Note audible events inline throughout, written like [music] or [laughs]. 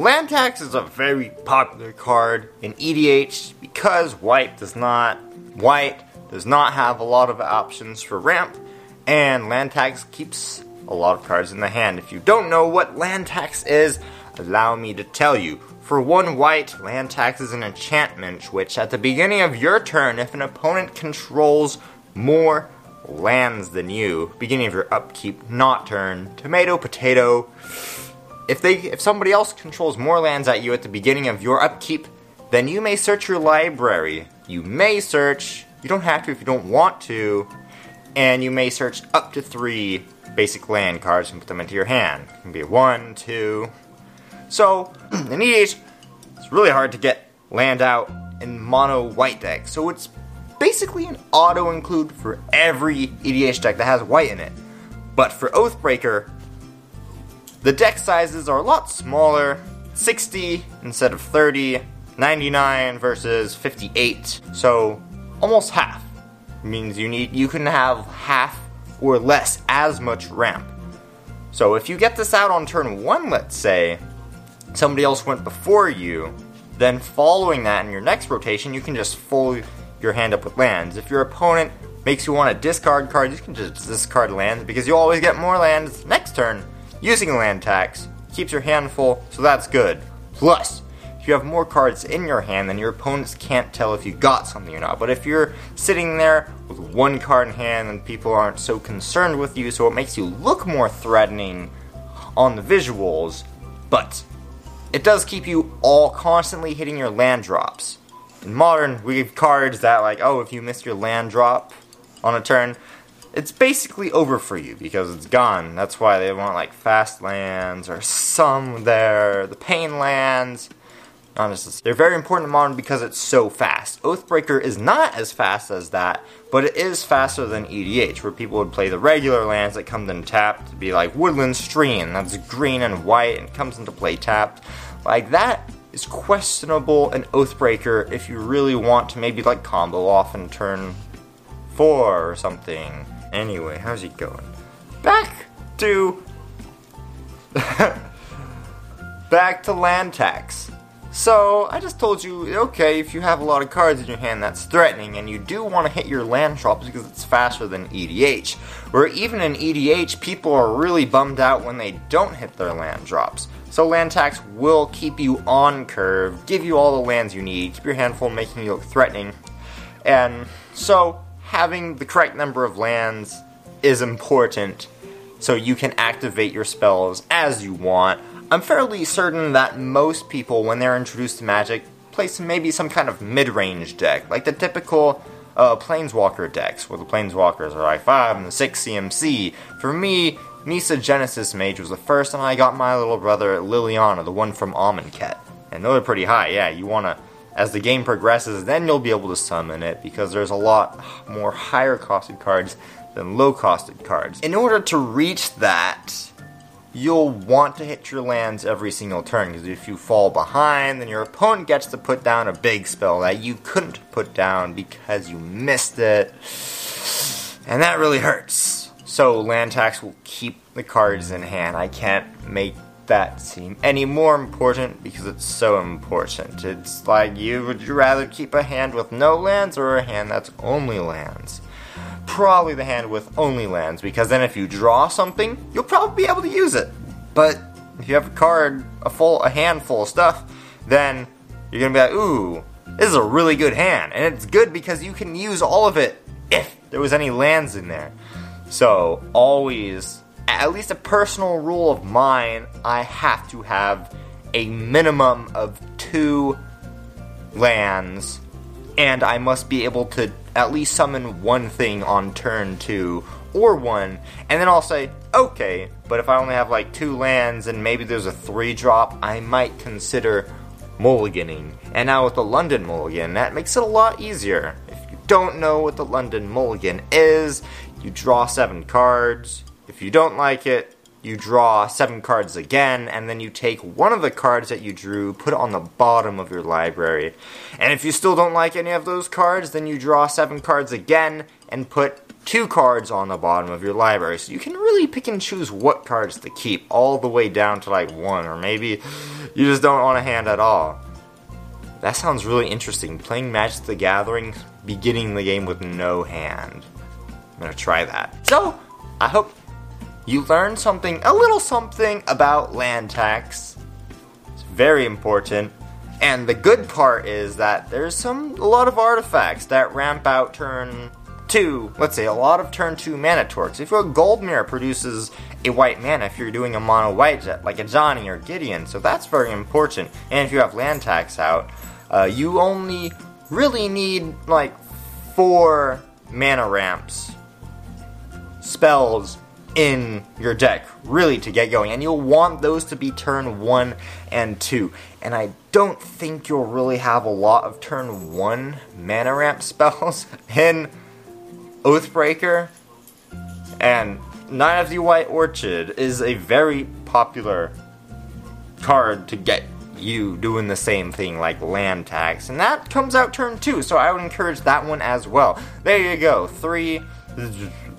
Land tax is a very popular card in EDH because white does not white does not have a lot of options for ramp, and land tax keeps a lot of cards in the hand. If you don't know what land tax is, allow me to tell you. For one white, land tax is an enchantment which, at the beginning of your turn, if an opponent controls more lands than you, beginning of your upkeep, not turn, tomato, potato. If they, if somebody else controls more lands at you at the beginning of your upkeep, then you may search your library. You may search. You don't have to if you don't want to, and you may search up to three basic land cards and put them into your hand. It can be one, two. So [clears throat] in EDH, it's really hard to get land out in mono white deck. So it's basically an auto include for every EDH deck that has white in it. But for Oathbreaker, the deck sizes are a lot smaller 60 instead of 30, 99 versus 58. So almost half. means you need you can have half or less as much ramp. So if you get this out on turn 1, let's say, somebody else went before you, then following that in your next rotation, you can just fold your hand up with lands. If your opponent makes you want to discard cards, you can just discard lands because you always get more lands next turn using land tax. Keeps your hand full, so that's good. Plus, if you have more cards in your hand, then your opponents can't tell if you got something or not. But if you're sitting there with one card in hand, then people aren't so concerned with you, so it makes you look more threatening on the visuals. But it does keep you all constantly hitting your land drops. In modern, we have cards that like, oh, if you miss your land drop on a turn, it's basically over for you because it's gone. That's why they want like fast lands or some there, the pain lands. Honestly, they're very important in modern because it's so fast. Oathbreaker is not as fast as that, but it is faster than EDH, where people would play the regular lands that come in tapped to be like Woodland Stream, that's green and white and comes into play tapped. Like that is questionable in Oathbreaker if you really want to maybe like combo off in turn four or something. Anyway, how's it going? Back to [laughs] back to land tax. So, I just told you, okay, if you have a lot of cards in your hand, that's threatening, and you do want to hit your land drops because it's faster than EDH. Where even in EDH, people are really bummed out when they don't hit their land drops. So, land tax will keep you on curve, give you all the lands you need, keep your hand full, making you look threatening. And so, having the correct number of lands is important so you can activate your spells as you want I'm fairly certain that most people, when they're introduced to Magic, play some, maybe some kind of mid-range deck, like the typical uh, Planeswalker decks, where the Planeswalkers are like 5 and the 6 CMC. For me, Nissa Genesis Mage was the first, and I got my little brother Liliana, the one from Almond Amonkhet. And those are pretty high, yeah, you wanna... As the game progresses, then you'll be able to summon it, because there's a lot more higher costed cards than low costed cards. In order to reach that, you'll want to hit your lands every single turn because if you fall behind, then your opponent gets to put down a big spell that you couldn't put down because you missed it. And that really hurts. So land tax will keep the cards in hand. I can't make that seem any more important because it's so important. It's like you would you rather keep a hand with no lands or a hand that's only lands? probably the hand with only lands, because then if you draw something, you'll probably be able to use it. But if you have a card, a full, a handful of stuff, then you're gonna be like, ooh, this is a really good hand, and it's good because you can use all of it if there was any lands in there. So always, at least a personal rule of mine, I have to have a minimum of two lands, and I must be able to at least summon one thing on turn two or one, and then I'll say, okay, but if I only have like two lands and maybe there's a three drop, I might consider mulliganing. And now with the London Mulligan, that makes it a lot easier. If you don't know what the London Mulligan is, you draw seven cards. If you don't like it, you draw seven cards again, and then you take one of the cards that you drew, put it on the bottom of your library. And if you still don't like any of those cards, then you draw seven cards again and put two cards on the bottom of your library. So you can really pick and choose what cards to keep, all the way down to like one, or maybe you just don't want a hand at all. That sounds really interesting. Playing Magic the Gathering, beginning the game with no hand. I'm gonna try that. So, I hope you learn something, a little something about land tax. It's very important. And the good part is that there's some a lot of artifacts that ramp out turn two, let's say a lot of turn two mana torques. If your Gold Myr produces a white mana, if you're doing a mono white jet like a Ajani or Gideon, so that's very important. And if you have land tax out, uh, you only really need like four mana ramps spells in your deck, really, to get going. And you'll want those to be turn 1 and 2. And I don't think you'll really have a lot of turn 1 mana ramp [laughs] spells in Oathbreaker. And Knight of the White Orchid is a very popular card to get you doing the same thing like land tax. And that comes out turn 2, so I would encourage that one as well. There you go. Three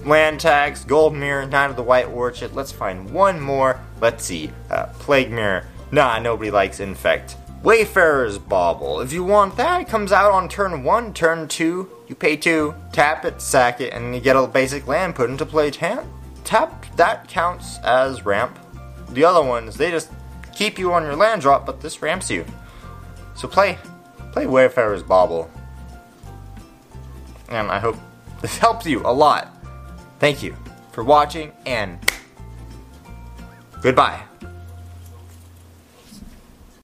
land tax, Gold Myr, knight of the white orchid. Let's find one more. Let's see. Uh, Plague Myr. Nah, nobody likes infect. Wayfarer's Bauble. If you want that, it comes out on turn 1, turn 2. You pay 2, tap it, sack it, and you get a basic land put into play hand. Tap, that counts as ramp. The other ones, they just keep you on your land drop, but this ramps you. So play, play Wayfarer's Bauble. And I hope this helps you a lot. Thank you for watching and goodbye.